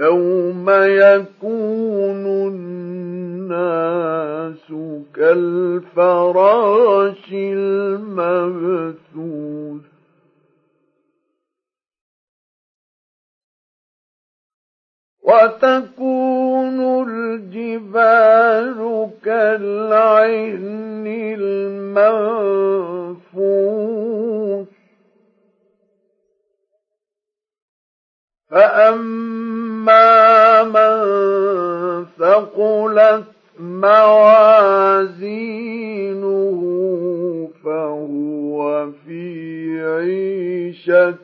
يوم يكون الناس كالفراش المبثوث. وتكون الجبال كالعهن المنفوش. فأما من ثقلت موازينه فهو في عيشة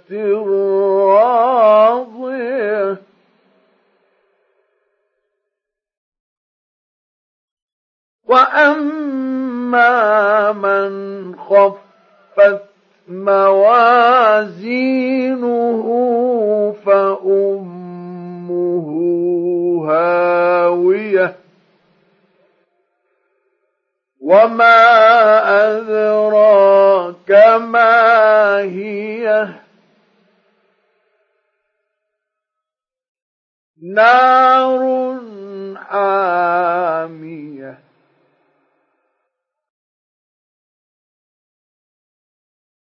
راضية. وأما من خفت موازينه وما أدراك ما هي نار حاميه